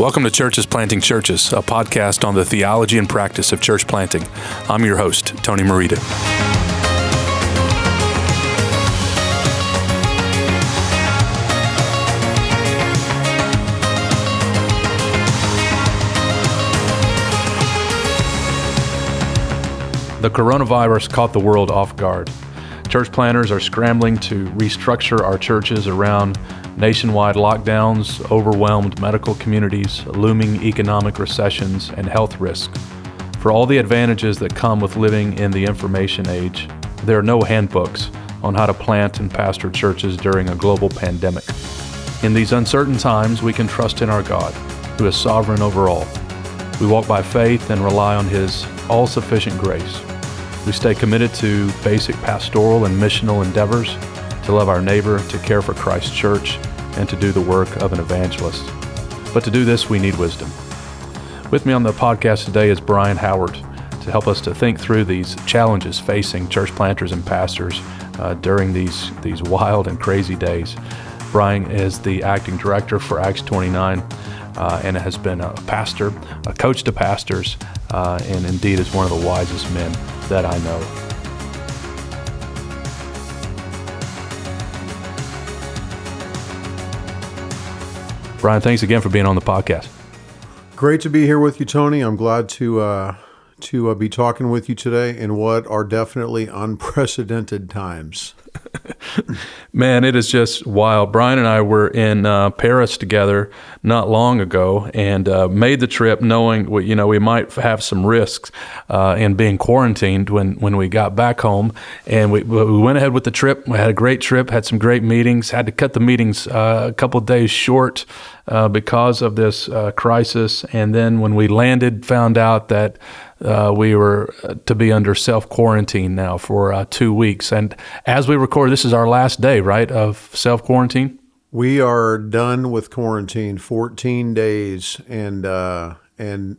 Welcome to Churches Planting Churches, a podcast on the theology and practice of church planting. I'm your host, Tony Merida. The coronavirus caught the world off guard. Church planters are scrambling to restructure our churches around nationwide lockdowns, overwhelmed medical communities, looming economic recessions, and health risks. For all the advantages that come with living in the information age, there are no handbooks on how to plant and pastor churches during a global pandemic. In these uncertain times, we can trust in our God, who is sovereign over all. We walk by faith and rely on His all sufficient grace. We stay committed to basic pastoral and missional endeavors, to love our neighbor, to care for Christ's church, and to do the work of an evangelist. But to do this, we need wisdom. With me on the podcast today is Brian Howard to help us to think through these challenges facing church planters and pastors uh, during these, these wild and crazy days. Brian is the acting director for Acts 29 uh, and has been a pastor, a coach to pastors, uh, and indeed is one of the wisest men that I know. Brian, thanks again for being on the podcast. Great to be here with you, Tony. I'm glad to uh, to uh, be talking with you today in what are definitely unprecedented times. Man, it is just wild. Brian and I were in uh, Paris together not long ago and uh, made the trip knowing we, you know we might have some risks uh, in being quarantined when, when we got back home. And we, we went ahead with the trip. We had a great trip, had some great meetings, had to cut the meetings uh, a couple days short uh, because of this uh, crisis. And then when we landed, found out that uh, we were uh, to be under self quarantine now for uh, two weeks. And as we record, this is our last day, right, of self quarantine. We are done with quarantine, 14 days, and uh, and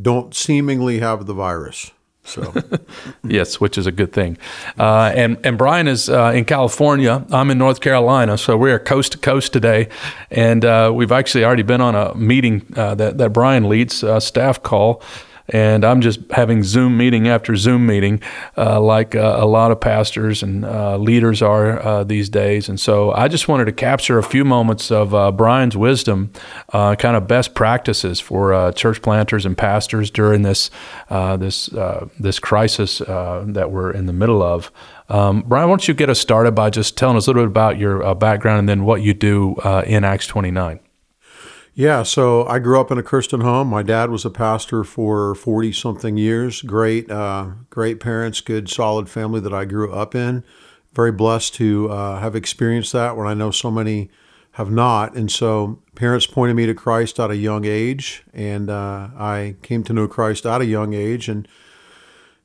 don't seemingly have the virus. So, yes, which is a good thing. Uh, and and Brian is uh, in California. I'm in North Carolina, so we are coast to coast today. And uh, we've actually already been on a meeting uh, that that Brian leads, a staff call and I'm just having Zoom meeting after Zoom meeting, uh, like uh, a lot of pastors and uh, leaders are uh, these days. And so I just wanted to capture a few moments of uh, Brian's wisdom, uh, kind of best practices for church planters and pastors during this this this crisis that we're in the middle of. Um, Brian, why don't you get us started by just telling us a little bit about your background and then what you do in Acts 29? Yeah, so I grew up in a Christian home. My dad was a pastor for 40 something years. Great, uh, great parents, good, solid family that I grew up in. Very blessed to uh, have experienced that when I know so many have not. And so parents pointed me to Christ at a young age, and uh, I came to know Christ at a young age. And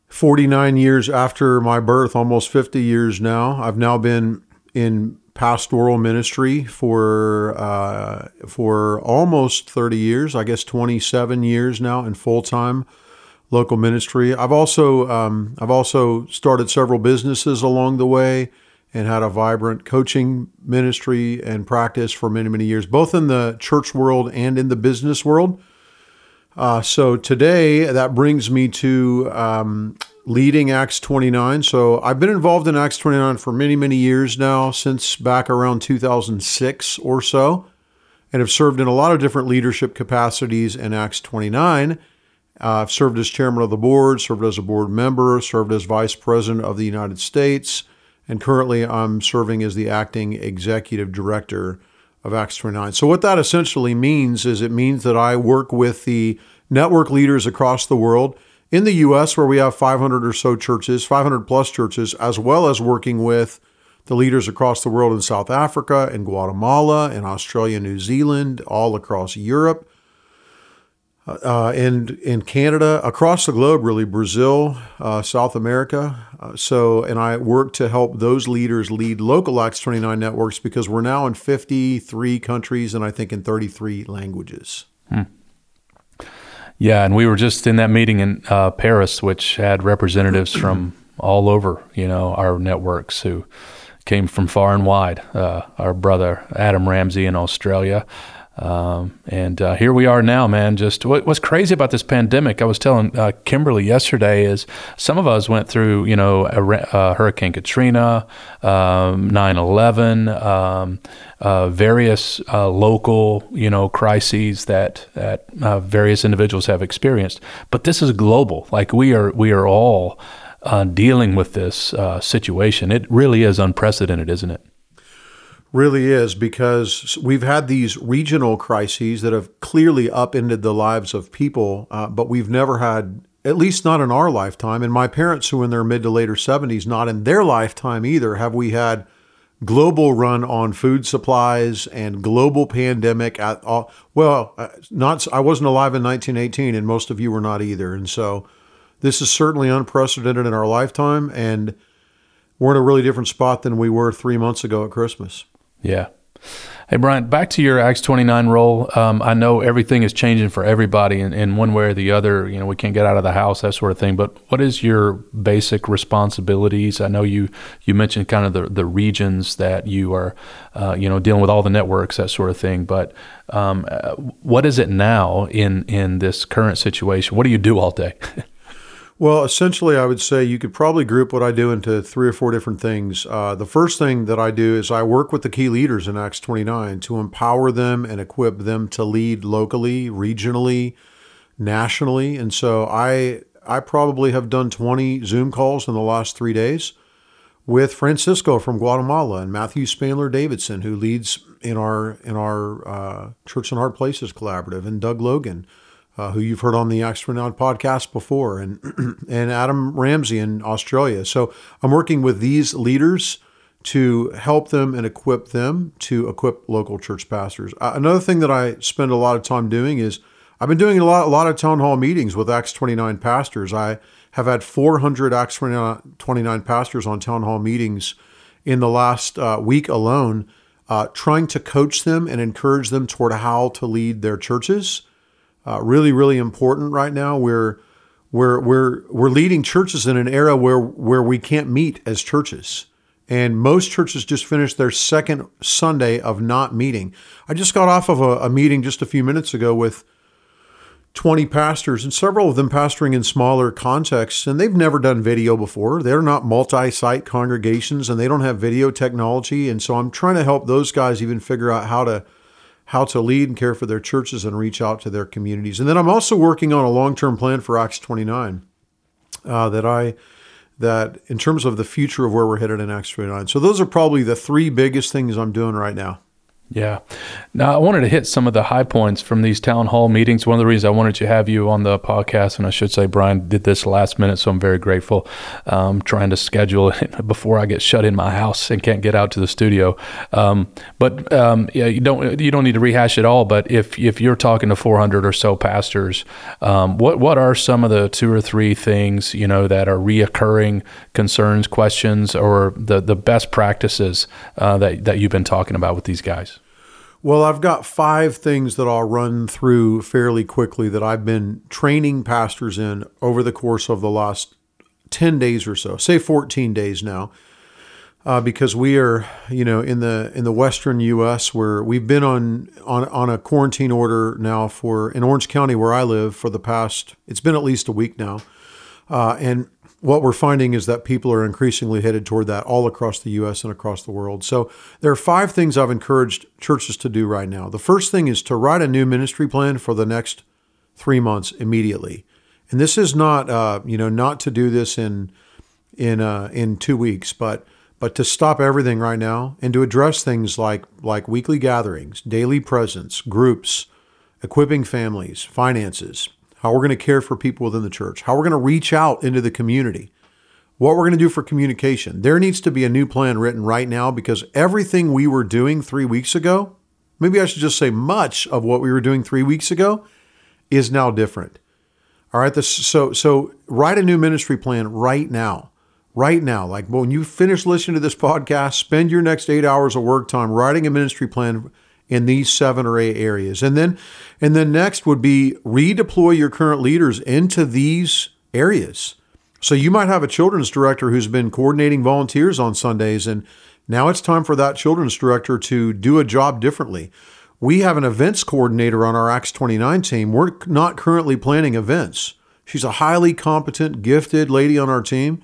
49 years after my birth, almost 50 years now, I've now been in pastoral ministry for uh, for almost 30 years, I guess 27 years now in full time local ministry. I've also um, I've also started several businesses along the way and had a vibrant coaching ministry and practice for many many years, both in the church world and in the business world. Uh, so today that brings me to um, leading Acts 29. So I've been involved in Acts 29 for many, many years now, since back around 2006 or so, and have served in a lot of different leadership capacities in Acts 29. Uh, I've served as chairman of the board, served as a board member, served as vice president of the United States, and currently I'm serving as the acting executive director of Acts 29. So, what that essentially means is it means that I work with the network leaders across the world in the U.S., where we have 500 or so churches, 500 plus churches, as well as working with the leaders across the world in South Africa, in Guatemala, in Australia, New Zealand, all across Europe, uh, and in Canada, across the globe, really, Brazil, uh, South America. Uh, so, and I work to help those leaders lead local Acts 29 networks because we're now in 53 countries and I think in 33 languages. Hmm. Yeah, and we were just in that meeting in uh, Paris, which had representatives from all over, you know, our networks who came from far and wide. Uh, our brother Adam Ramsey in Australia, Um, and uh, here we are now, man. Just what, what's crazy about this pandemic? I was telling uh, Kimberly yesterday is some of us went through, you know, uh, Hurricane Katrina, um, 9/11, um, uh, various uh, local, you know, crises that that various individuals have experienced. But this is global. Like we are, we are all dealing with this situation. It really is unprecedented, isn't it? Really is because we've had these regional crises that have clearly upended the lives of people, uh, but we've never had, at least not in our lifetime, and my parents who are in their mid to later 70s, not in their lifetime either, have we had global run on food supplies and global pandemic at all. Well, uh, not I wasn't alive in 1918, and most of you were not either, and so this is certainly unprecedented in our lifetime and. We're in a really different spot than we were three months ago at Christmas. Yeah. Hey, Brian, back to your Acts 29 role. Um, I know everything is changing for everybody in, in one way or the other. You know, we can't get out of the house, that sort of thing. But what is your basic responsibilities? I know you, you mentioned kind of the, the regions that you are, uh, you know, dealing with all the networks, that sort of thing. But um, uh, what is it now in, in this current situation? What do you do all day? Well, essentially, I would say you could probably group what I do into three or four different things. Uh, the first thing that I do is I work with the key leaders in Acts 29 to empower them and equip them to lead locally, regionally, nationally. And so I I probably have done 20 Zoom calls in the last three days with Francisco from Guatemala and Matthew Spandler Davidson, who leads in our in our uh, Church in Hard Places collaborative, and Doug Logan uh, who you've heard on the Astronaut podcast before, and and Adam Ramsey in Australia. So I'm working with these leaders to help them and equip them to equip local church pastors. Uh, another thing that I spend a lot of time doing is I've been doing a lot a lot of town hall meetings with Acts 29 pastors. I have had 400 Acts 29 pastors on town hall meetings in the last uh, week alone, uh, trying to coach them and encourage them toward how to lead their churches uh, really, really important right now. We're we're we're we're leading churches in an era where where we can't meet as churches. And most churches just finished their second Sunday of not meeting. I just got off of a, a meeting just a few minutes ago with 20 pastors, and several of them pastoring in smaller contexts, and they've never done video before. They're not multi site congregations and they don't have video technology. And so I'm trying to help those guys even figure out how to how to lead and care for their churches and reach out to their communities. And then I'm also working on a long-term plan for Acts 29 uh, that I that in terms of the future of where we're headed in Acts 29. So those are probably the three biggest things I'm doing right now. Yeah. Now, I wanted to hit some of the high points from these town hall meetings. One of the reasons I wanted to have you on the podcast, and I should say Brian did this last minute, so I'm very grateful. Um, trying to schedule it before I get shut in my house and can't get out to the studio. Um, but um, yeah, you don't you don't need to rehash it all. But if if you're talking to 400 or so pastors, um, what what are some of the two or three things you know that are reoccurring concerns, questions, or the the best practices uh, that that you've been talking about with these guys? Well, I've got five things that I'll run through fairly quickly that I've been training pastors in over the course of the last 10 days or so, say 14 days now. Uh, because we are, you know, in the in the western U.S. where we've been on on on a quarantine order now for in Orange County where I live for the past it's been at least a week now, uh, and what we're finding is that people are increasingly headed toward that all across the US and across the world. So there are five things I've encouraged churches to do right now. The first thing is to write a new ministry plan for the next three months immediately. And this is not, uh, you know, not to do this in in uh, in two weeks, but but to stop everything right now and to address things like like weekly gatherings, daily presence, groups, equipping families, finances, how we're going to care for people within the church, how we're going to reach out into the community, what we're going to do for communication. There needs to be a new plan written right now because everything we were doing three weeks ago, maybe I should just say much of what we were doing three weeks ago, is now different. All right, this, so so write a new ministry plan right now, right now. Like when you finish listening to this podcast, spend your next eight hours of work time writing a ministry plan in these seven or eight areas. And then and then next would be redeploy your current leaders into these areas. So you might have a children's director who's been coordinating volunteers on Sundays and now it's time for that children's director to do a job differently. we have an events coordinator on our Acts 29 team. We're not currently planning events. She's a highly competent, gifted lady on our team.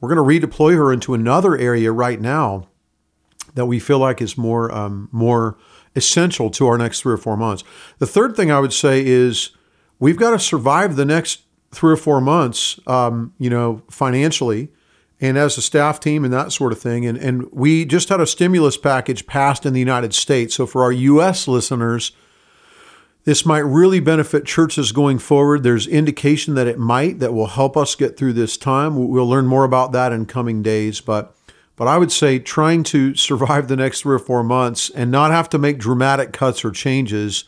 We're going to redeploy her into another area right now that we feel like is more um, more essential to our next three or four months. The third thing I would say is we've got to survive the next three or four months, um, you know, financially and as a staff team and that sort of thing. And, and we just had a stimulus package passed in the United States. So for our U.S. listeners, this might really benefit churches going forward. There's indication that it might that will help us get through this time. We'll learn more about that in coming days, but but I would say trying to survive the next three or four months and not have to make dramatic cuts or changes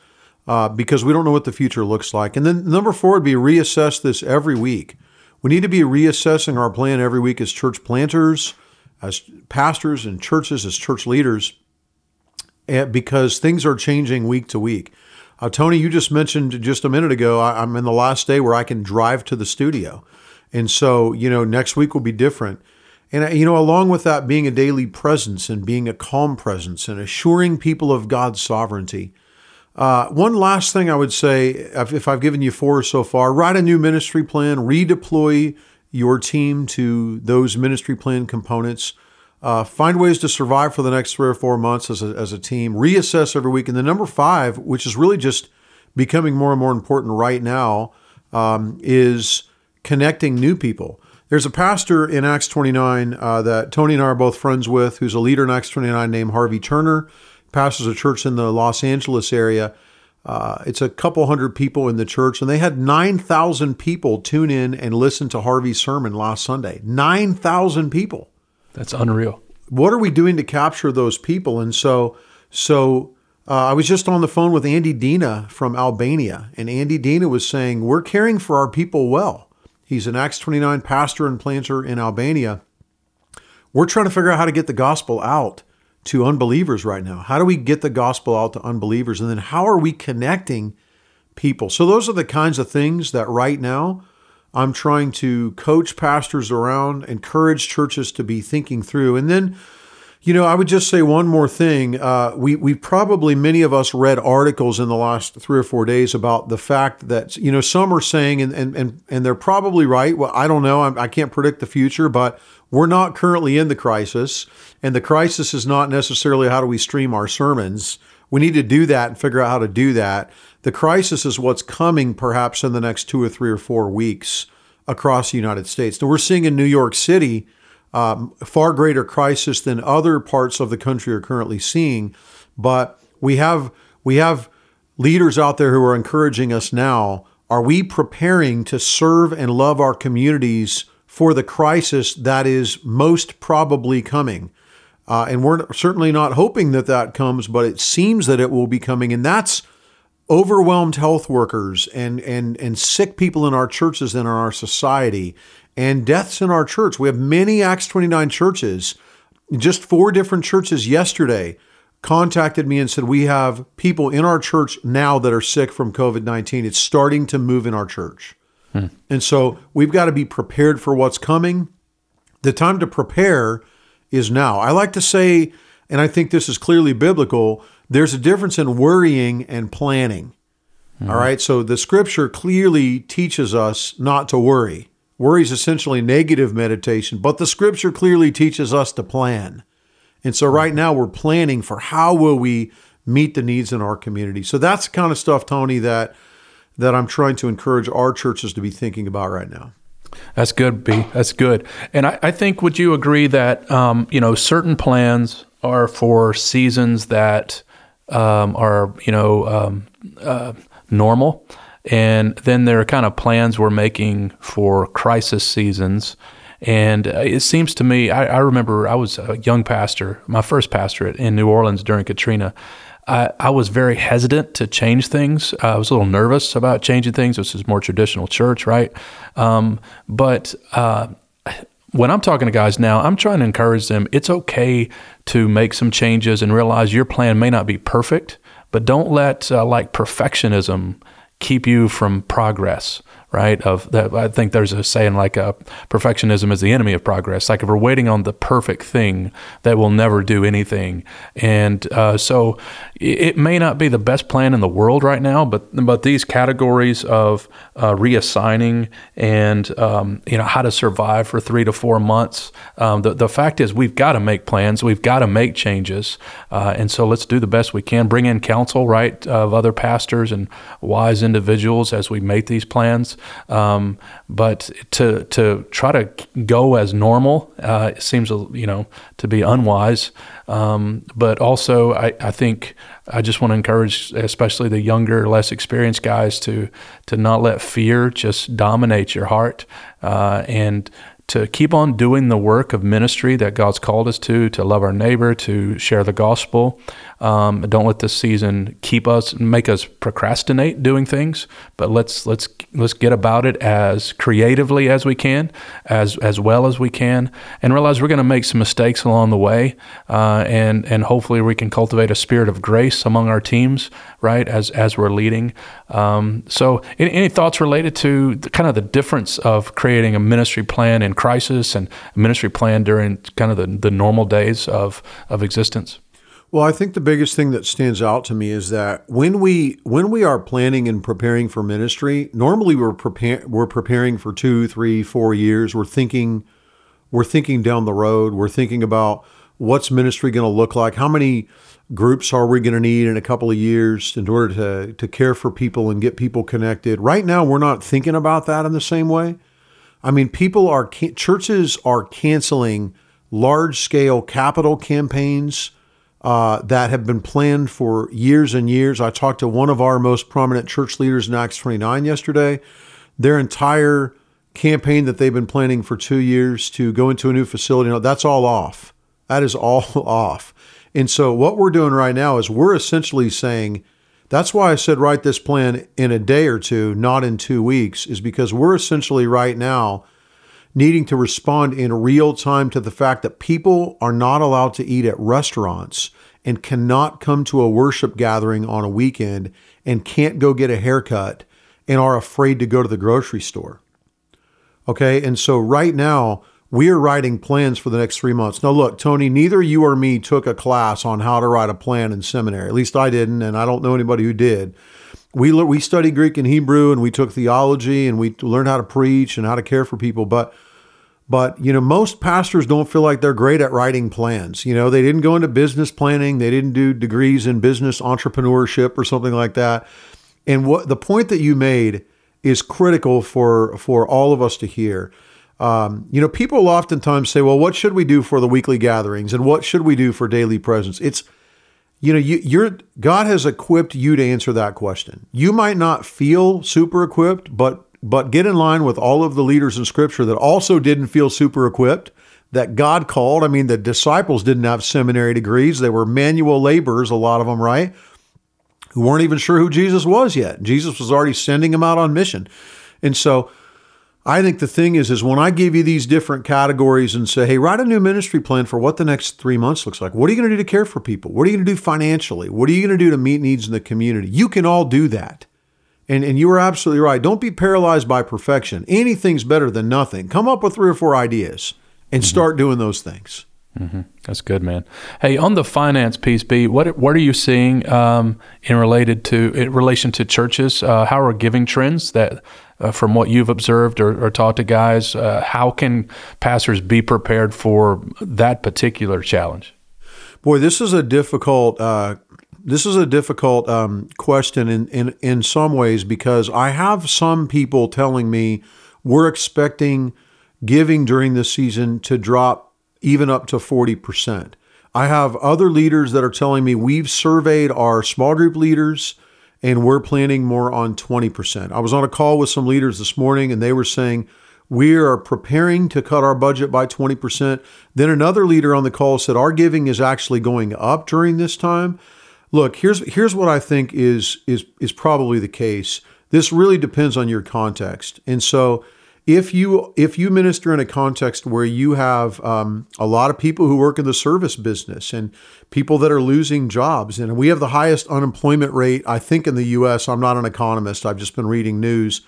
uh, because we don't know what the future looks like. And then number four would be reassess this every week. We need to be reassessing our plan every week as church planters, as pastors and churches, as church leaders, eh, because things are changing week to week. Uh, Tony, you just mentioned just a minute ago, I, I'm in the last day where I can drive to the studio. And so, you know, next week will be different. And, uh, you know, along with that being a daily presence and being a calm presence and assuring people of God's sovereignty, uh, one last thing I would say, if I've given you four so far, write a new ministry plan, redeploy your team to those ministry plan components. Uh, find ways to survive for the next three or four months as a, as a team. Reassess every week. And the number five, which is really just becoming more and more important right now, um, is connecting new people. There's a pastor in Acts 29 uh, that Tony and I are both friends with, who's a leader in Acts 29 named Harvey Turner pastors a church in the Los Angeles area. Uh, it's a couple hundred people in the church, and they had 9,000 people tune in and listen to Harvey's sermon last Sunday. 9,000 people. That's unreal. What are we doing to capture those people? And so, so uh, I was just on the phone with Andy Dina from Albania, and Andy Dina was saying, We're caring for our people well. He's an Acts 29 pastor and planter in Albania. We're trying to figure out how to get the gospel out to unbelievers right now? How do we get the gospel out to unbelievers? And then how are we connecting people? So, those are the kinds of things that right now I'm trying to coach pastors around, encourage churches to be thinking through. And then, you know, I would just say one more thing. Uh, we we probably many of us read articles in the last three or four days about the fact that you know some are saying, and and and, and they're probably right. Well, I don't know. I, I can't predict the future, but we're not currently in the crisis, and the crisis is not necessarily how do we stream our sermons. We need to do that and figure out how to do that. The crisis is what's coming perhaps in the next two or three or four weeks across the United States. Now, we're seeing in New York City um, far greater crisis than other parts of the country are currently seeing, but we have we have leaders out there who are encouraging us now. Are we preparing to serve and love our communities for the crisis that is most probably coming. Uh, and we're certainly not hoping that that comes, but it seems that it will be coming. And that's overwhelmed health workers and, and, and sick people in our churches and in our society and deaths in our church. We have many Acts 29 churches. Just four different churches yesterday contacted me and said, We have people in our church now that are sick from COVID 19. It's starting to move in our church. Hmm. And so we've got to be prepared for what's coming. The time to prepare is now. I like to say, and I think this is clearly biblical, there's a difference in worrying and planning. Mm-hmm. All right. So the scripture clearly teaches us not to worry. Worry is essentially negative meditation, but the scripture clearly teaches us to plan. And so right now we're planning for how will we meet the needs in our community. So that's the kind of stuff, Tony, that that I'm trying to encourage our churches to be thinking about right now. That's good, B. That's good. And I, I think, would you agree that, um, you know, certain plans are for seasons that um, are, you know, um, uh, normal. And then there are kind of plans we're making for crisis seasons. And uh, it seems to me, I, I remember I was a young pastor, my first pastorate in New Orleans during Katrina. I, I was very hesitant to change things. I was a little nervous about changing things. This is more traditional church, right? Um, but uh, when I'm talking to guys now, I'm trying to encourage them. It's okay to make some changes and realize your plan may not be perfect, but don't let uh, like perfectionism keep you from progress right? Of that, I think there's a saying like uh, perfectionism is the enemy of progress. Like if we're waiting on the perfect thing, that will never do anything. And uh, so it, may not be the best plan in the world right now, but but these categories of uh, reassigning and um, you know how to survive for three to four months. Um, the the fact is we've got to make plans. We've got to make changes, uh, and so let's do the best we can. Bring in counsel, right, of other pastors and wise individuals as we make these plans. Um, but to to try to go as normal uh, seems you know to be unwise. Um, but also, I, I think I just want to encourage, especially the younger, less experienced guys, to to not let fear just dominate your heart, uh, and to keep on doing the work of ministry that God's called us to, to love our neighbor, to share the gospel. Um, don't let this season keep us, make us procrastinate doing things, but let's let's let's get about it as creatively as we can, as as well as we can, and realize we're going to make some mistakes along the way, uh, and and hopefully we can cultivate a spirit of grace among our teams, right? As as we're leading. Um, so, any, any, thoughts related to the, kind of the difference of creating a ministry plan in crisis and a ministry plan during kind of the, the normal days of of existence? Well, I think the biggest thing that stands out to me is that when we when we are planning and preparing for ministry, normally we're preparing we're preparing for two, three, four years. We're thinking we're thinking down the road. We're thinking about what's ministry going to look like. How many groups are we going to need in a couple of years in order to to care for people and get people connected? Right now, we're not thinking about that in the same way. I mean, people are churches are canceling large scale capital campaigns uh, that have been planned for years and years. I talked to one of our most prominent church leaders in Acts 29 yesterday. Their entire campaign that they've been planning for two years to go into a new facility, you know, that's all off. That is all off. And so what we're doing right now is we're essentially saying, that's why I said write this plan in a day or two, not in two weeks, is because we're essentially right now needing to respond in real time to the fact that people are not allowed to eat at restaurants and cannot come to a worship gathering on a weekend and can't go get a haircut and are afraid to go to the grocery store. Okay. And so right now, we are writing plans for the next three months. Now, look, Tony, neither you or me took a class on how to write a plan in seminary. At least I didn't, and I don't know anybody who did. We, we studied Greek and Hebrew, and we took theology, and we learned how to preach and how to care for people. But but, you know, most pastors don't feel like they're great at writing plans. You know, they didn't go into business planning, they didn't do degrees in business entrepreneurship or something like that. And what the point that you made is critical for for all of us to hear. Um, you know, people oftentimes say, "Well, what should we do for the weekly gatherings, and what should we do for daily presence?" It's you know, you, you're God has equipped you to answer that question. You might not feel super equipped, but but get in line with all of the leaders in Scripture that also didn't feel super equipped, that God called. I mean, the disciples didn't have seminary degrees, they were manual laborers, a lot of them, right? Who weren't even sure who Jesus was yet. Jesus was already sending them out on mission. And so, I think the thing is, is when I give you these different categories and say, hey, write a new ministry plan for what the next three months looks like. What are you going to do to care for people? What are you going to do financially? What are you going to do to meet needs in the community? You can all do that. And, and you are absolutely right. Don't be paralyzed by perfection. Anything's better than nothing. Come up with three or four ideas and mm-hmm. start doing those things. Mm-hmm. That's good, man. Hey, on the finance piece, B, what what are you seeing um, in related to in relation to churches? Uh, how are giving trends that, uh, from what you've observed or, or taught to guys? Uh, how can pastors be prepared for that particular challenge? Boy, this is a difficult uh, this is a difficult um, question in, in, in some ways because I have some people telling me we're expecting giving during this season to drop even up to 40%. I have other leaders that are telling me we've surveyed our small group leaders and we're planning more on 20%. I was on a call with some leaders this morning and they were saying, we are preparing to cut our budget by 20%. Then another leader on the call said, Our giving is actually going up during this time. Look, here's here's what I think is is is probably the case. This really depends on your context, and so if you if you minister in a context where you have um, a lot of people who work in the service business and people that are losing jobs, and we have the highest unemployment rate I think in the U.S. I'm not an economist. I've just been reading news.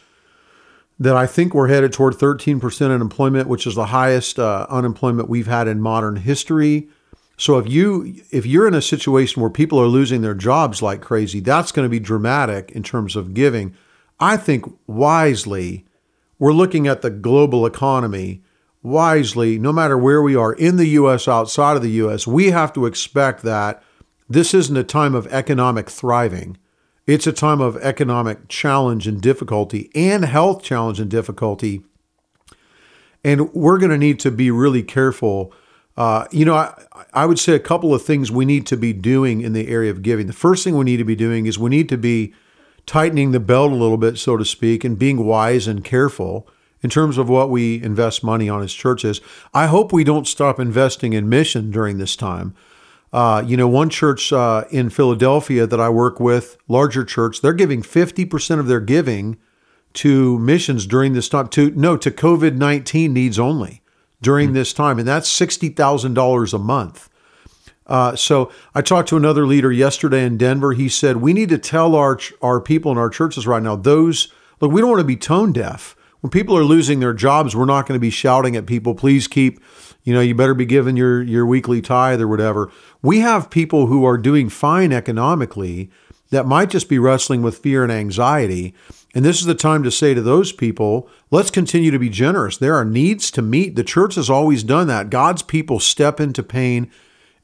that I think we're headed toward 13% unemployment, which is the highest uh, unemployment we've had in modern history. So if you if you're in a situation where people are losing their jobs like crazy, that's going to be dramatic in terms of giving. I think wisely, we're looking at the global economy wisely, no matter where we are in the US, outside of the US, we have to expect that this isn't a time of economic thriving. It's a time of economic challenge and difficulty and health challenge and difficulty. And we're going to need to be really careful. Uh, you know, I, I would say a couple of things we need to be doing in the area of giving. The first thing we need to be doing is we need to be tightening the belt a little bit, so to speak, and being wise and careful in terms of what we invest money on as churches. I hope we don't stop investing in mission during this time. Uh, you know, one church uh, in Philadelphia that I work with, larger church, they're giving 50% of their giving to missions during this time, to no, to COVID 19 needs only during mm-hmm. this time. And that's $60,000 a month. Uh, so I talked to another leader yesterday in Denver. He said, We need to tell our, our people in our churches right now, those, look, we don't want to be tone deaf. When people are losing their jobs, we're not going to be shouting at people, please keep, you know, you better be giving your, your weekly tithe or whatever. We have people who are doing fine economically that might just be wrestling with fear and anxiety. And this is the time to say to those people, let's continue to be generous. There are needs to meet. The church has always done that. God's people step into pain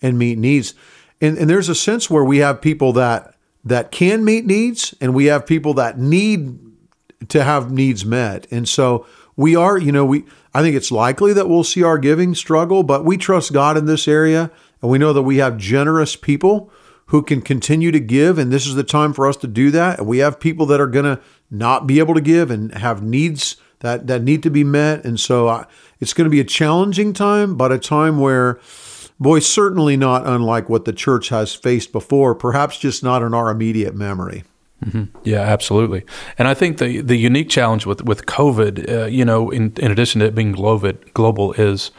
and meet needs. And, and there's a sense where we have people that that can meet needs and we have people that need to have needs met. And so we are, you know, we I think it's likely that we'll see our giving struggle, but we trust God in this area and we know that we have generous people who can continue to give and this is the time for us to do that. And we have people that are going to not be able to give and have needs that that need to be met. And so uh, it's going to be a challenging time, but a time where boy certainly not unlike what the church has faced before, perhaps just not in our immediate memory. Mm-hmm. Yeah, absolutely. And I think the the unique challenge with with COVID, uh, you know, in in addition to it being global, global is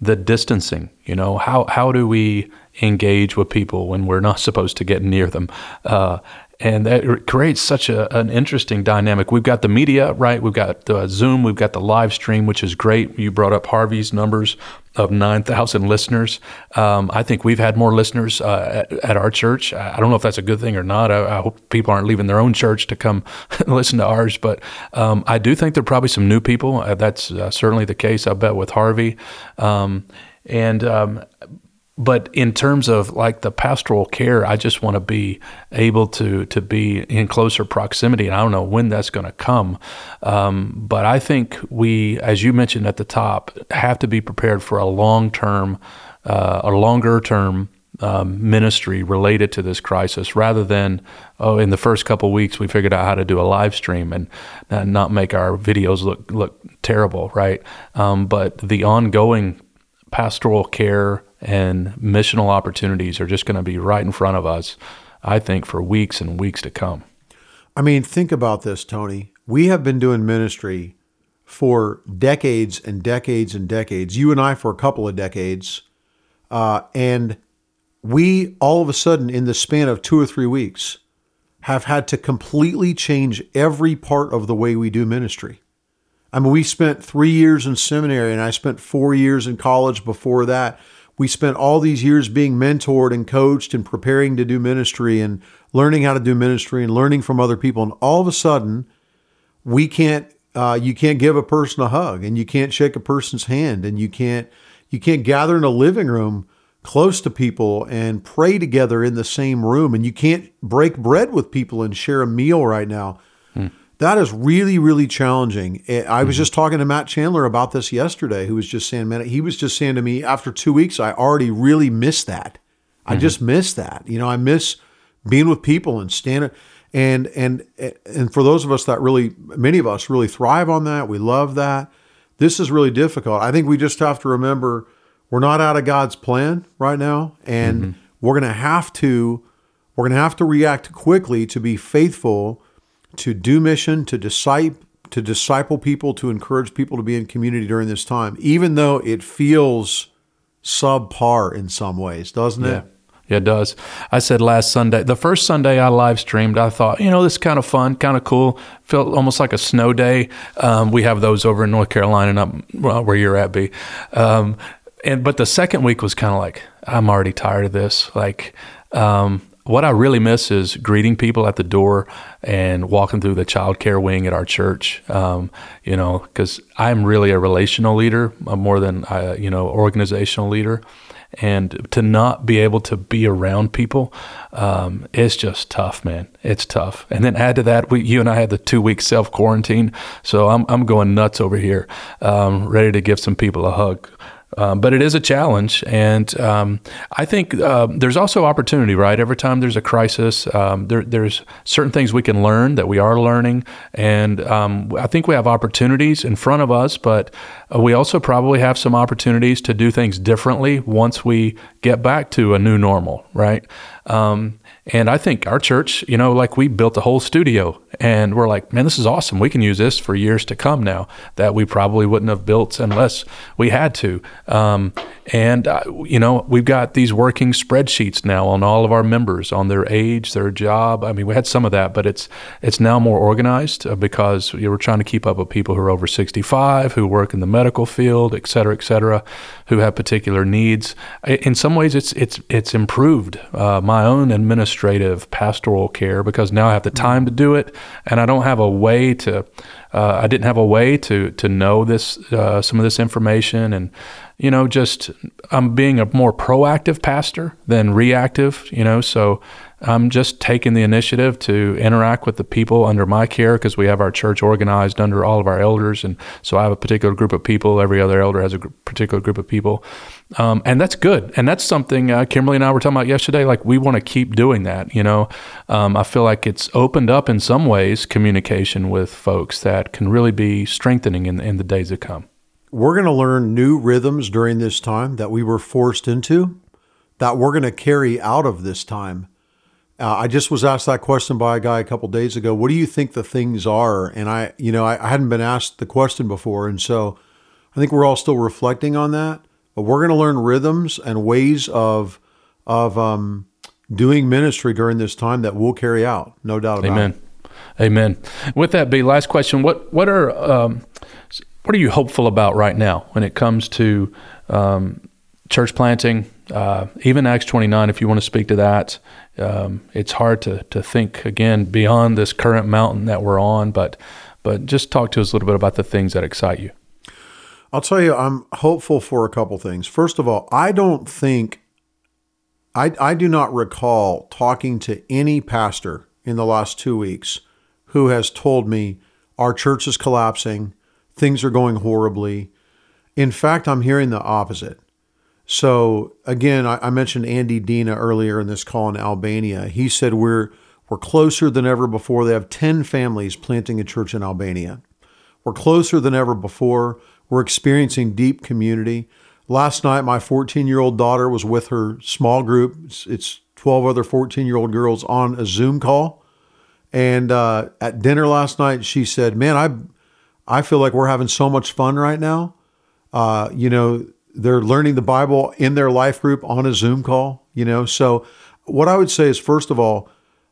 the distancing. You know, how how do we engage with people when we're not supposed to get near them? Uh, and that creates such a, an interesting dynamic. We've got the media, right? We've got uh, Zoom, we've got the live stream, which is great. You brought up Harvey's numbers of 9,000 listeners. Um, I think we've had more listeners uh, at, at, our church. I don't know if that's a good thing or not. I, I hope people aren't leaving their own church to come listen to ours, but um, I do think there are probably some new people. Uh, that's uh, certainly the case, I bet, with Harvey. Um, and um, but in terms of like the pastoral care, I just want to be able to to be in closer proximity, and I don't know when that's going to come. Um, but I think we, as you mentioned at the top, have to be prepared for a long term, uh, a longer term. Um, ministry related to this crisis rather than oh in the first couple weeks we figured out how to do a live stream and, and not make our videos look look terrible right um, but the ongoing pastoral care and missional opportunities are just going to be right in front of us, I think, for weeks and weeks to come. I mean, think about this, Tony. We have been doing ministry for decades and decades and decades. You and I for a couple of decades. Uh, and we all of a sudden, in the span of two or three weeks, have had to completely change every part of the way we do ministry. I mean, we spent three years in seminary and I spent four years in college before that we spent all these years being mentored and coached and preparing to do ministry and learning how to do ministry and learning from other people. And all of a sudden, we can't, uh, you can't give a person a hug and you can't shake a person's hand and you can't, you can't gather in a living room close to people and pray together in the same room and you can't break bread with people and share a meal right now. That is really, really challenging. I was mm-hmm. just talking to Matt Chandler about this yesterday, who was just saying, man, he was just saying to me, after two weeks, I already really miss that. I mm-hmm. just miss that. You know, I miss being with people and standing. And and and for those of us that really, many of us really thrive on that. We love that. This is really difficult. I think we just have to remember we're not out of God's plan right now, and mm-hmm. we're going to have to we're going to have to react quickly to be faithful to do mission, to disciple, to disciple people, to encourage people to be in community during this time, even though it feels subpar in some ways, doesn't yeah. it? Yeah, it does. I said last Sunday, the first Sunday I live streamed, I thought, you know, this is kind of fun, kind of cool. Felt almost like a snow day. Um, we have those over in North Carolina, and up where you're at, B. Um, and but the second week was kind of like, I'm already tired of this. Like, um, what I really miss is greeting people at the door and walking through the child care wing at our church. Um, you know, because I'm really a relational leader uh, more than a, you know organizational leader, and to not be able to be around people, um, it's just tough, man. It's tough. And then add to that, we, you and I had the two week self quarantine, so I'm I'm going nuts over here, um, ready to give some people a hug. Um, but it is a challenge, and um, I think uh, there's also opportunity, right? Every time there's a crisis, um, there, there's certain things we can learn that we are learning, and um, I think we have opportunities in front of us. But uh, we also probably have some opportunities to do things differently once we get back to a new normal, right? Um, and I think our church, you know, like we built a whole studio and we're like, man, this is awesome. We can use this for years to come now that we probably wouldn't have built unless we had to. Um, and, uh, you know, we've got these working spreadsheets now on all of our members, on their age, their job. I mean, we had some of that, but it's it's now more organized uh, because you know, we're trying to keep up with people who are over 65, who work in the medical field, et cetera, et cetera, who have particular needs. In some ways, it's it's it's improved uh, my own administrative pastoral care because now I have the time to do it, and I don't have a way to. Uh, I didn't have a way to to know this uh, some of this information and you know, just I'm being a more proactive pastor than reactive, you know, so I'm just taking the initiative to interact with the people under my care because we have our church organized under all of our elders. And so I have a particular group of people. Every other elder has a particular group of people. Um, and that's good. And that's something uh, Kimberly and I were talking about yesterday. Like, we want to keep doing that. You know, um, I feel like it's opened up in some ways communication with folks that can really be strengthening in, in the days to come. We're going to learn new rhythms during this time that we were forced into, that we're going to carry out of this time. Uh, I just was asked that question by a guy a couple days ago. What do you think the things are? And I, you know, I, I hadn't been asked the question before, and so I think we're all still reflecting on that. But we're going to learn rhythms and ways of of um, doing ministry during this time that we'll carry out. No doubt about Amen. it. Amen. Amen. With that, be last question. What what are um, what are you hopeful about right now when it comes to um, church planting? Uh, even Acts 29, if you want to speak to that, um, it's hard to, to think again beyond this current mountain that we're on, but but just talk to us a little bit about the things that excite you. I'll tell you, I'm hopeful for a couple things. First of all, I don't think, I, I do not recall talking to any pastor in the last two weeks who has told me our church is collapsing, things are going horribly. In fact, I'm hearing the opposite. So again, I, I mentioned Andy Dina earlier in this call in Albania. He said we're we're closer than ever before. They have 10 families planting a church in Albania. We're closer than ever before. We're experiencing deep community. Last night, my 14 year old daughter was with her small group. It's, it's 12 other 14 year old girls on a Zoom call. And uh, at dinner last night, she said, Man, I I feel like we're having so much fun right now. Uh, you know, they're learning the Bible in their life group on a Zoom call, you know. So, what I would say is, first of all,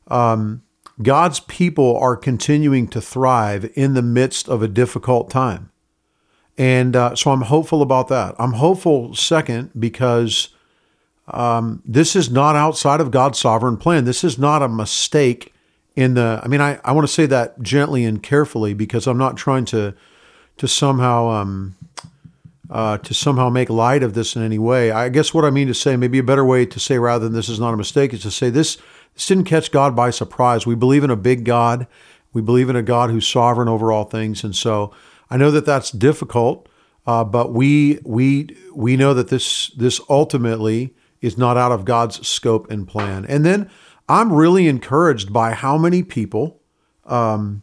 um, God's people are continuing to thrive in the midst of a difficult time. And uh, so I'm hopeful about that. I'm hopeful, second, because um, this is not outside of God's sovereign plan. This is not a mistake in the I mean I, I want to say that gently and carefully because I'm not trying to to somehow um, uh, to somehow make light of this in any way. I guess what I mean to say, maybe a better way to say rather than this is not a mistake, is to say this this didn't catch God by surprise. We believe in a big God. We believe in a God who's sovereign over all things, and so I know that that's difficult, uh, but we we we know that this this ultimately is not out of God's scope and plan. And then I'm really encouraged by how many people, um,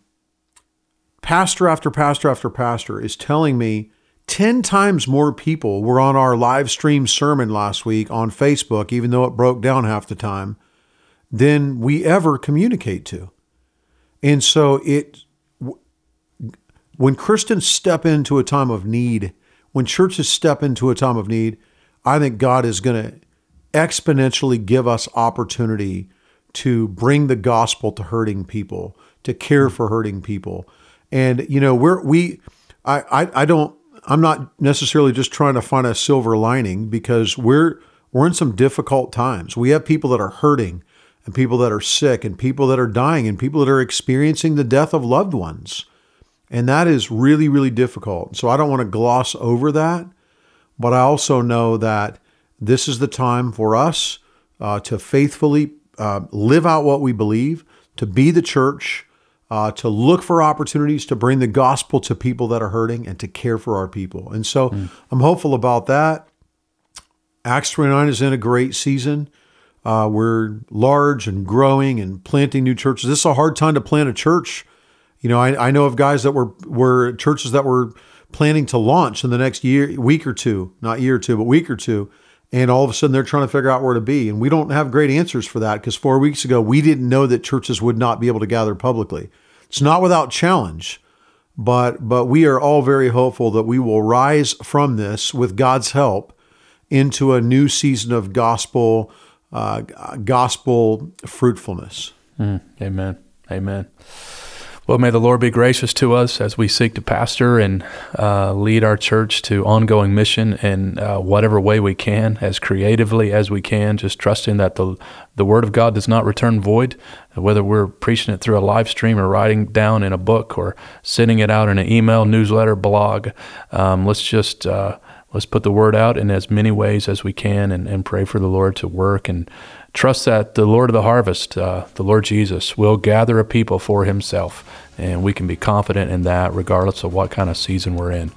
pastor after pastor after pastor, is telling me 10 times more people were on our live stream sermon last week on Facebook, even though it broke down half the time, than we ever communicate to. And so it, when Christians step into a time of need, when churches step into a time of need, I think God is going to exponentially give us opportunity to bring the gospel to hurting people, to care for hurting people. And you know, we're we I I, I don't I'm not necessarily just trying to find a silver lining because we're we're in some difficult times. We have people that are hurting and people that are sick and people that are dying and people that are experiencing the death of loved ones. And that is really, really difficult. So I don't want to gloss over that, but I also know that this is the time for us uh, to faithfully uh, live out what we believe, to be the church, uh, to look for opportunities to bring the gospel to people that are hurting and to care for our people. And so mm. I'm hopeful about that. Acts 29 is in a great season. Uh, we're large and growing and planting new churches. This is a hard time to plant a church. You know, I, I know of guys that were were churches that were planning to launch in the next year, week or two, not year or two, but week or two, and all of a sudden they're trying to figure out where to be, and we don't have great answers for that because four weeks ago we didn't know that churches would not be able to gather publicly. It's not without challenge, but but we are all very hopeful that we will rise from this with God's help into a new season of gospel uh, gospel fruitfulness. Mm, amen. Amen. Well, may the Lord be gracious to us as we seek to pastor and uh, lead our church to ongoing mission in uh, whatever way we can, as creatively as we can, just trusting that the, the Word of God does not return void, whether we're preaching it through a live stream or writing down in a book or sending it out in an email, newsletter, blog. Um, let's just. Uh, let's put the word out in as many ways as we can and, and pray for the Lord to work and trust that the Lord of the harvest, uh, the Lord Jesus, will gather a people for himself. And we can be confident in that regardless of what kind of season we're in.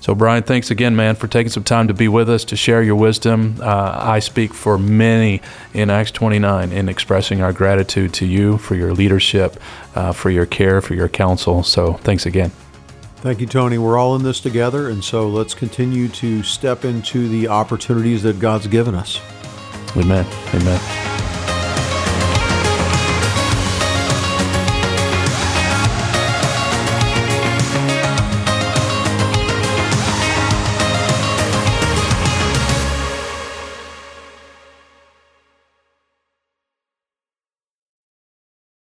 So, Brian, thanks again, man, for taking some time to be with us, to share your wisdom. Uh, I speak for many in Acts 29 in expressing our gratitude to you for your leadership, uh, for your care, for your counsel. So, thanks again. Thank you, Tony. We're all in this together, and so let's continue to step into the opportunities that God's given us. Amen. Amen.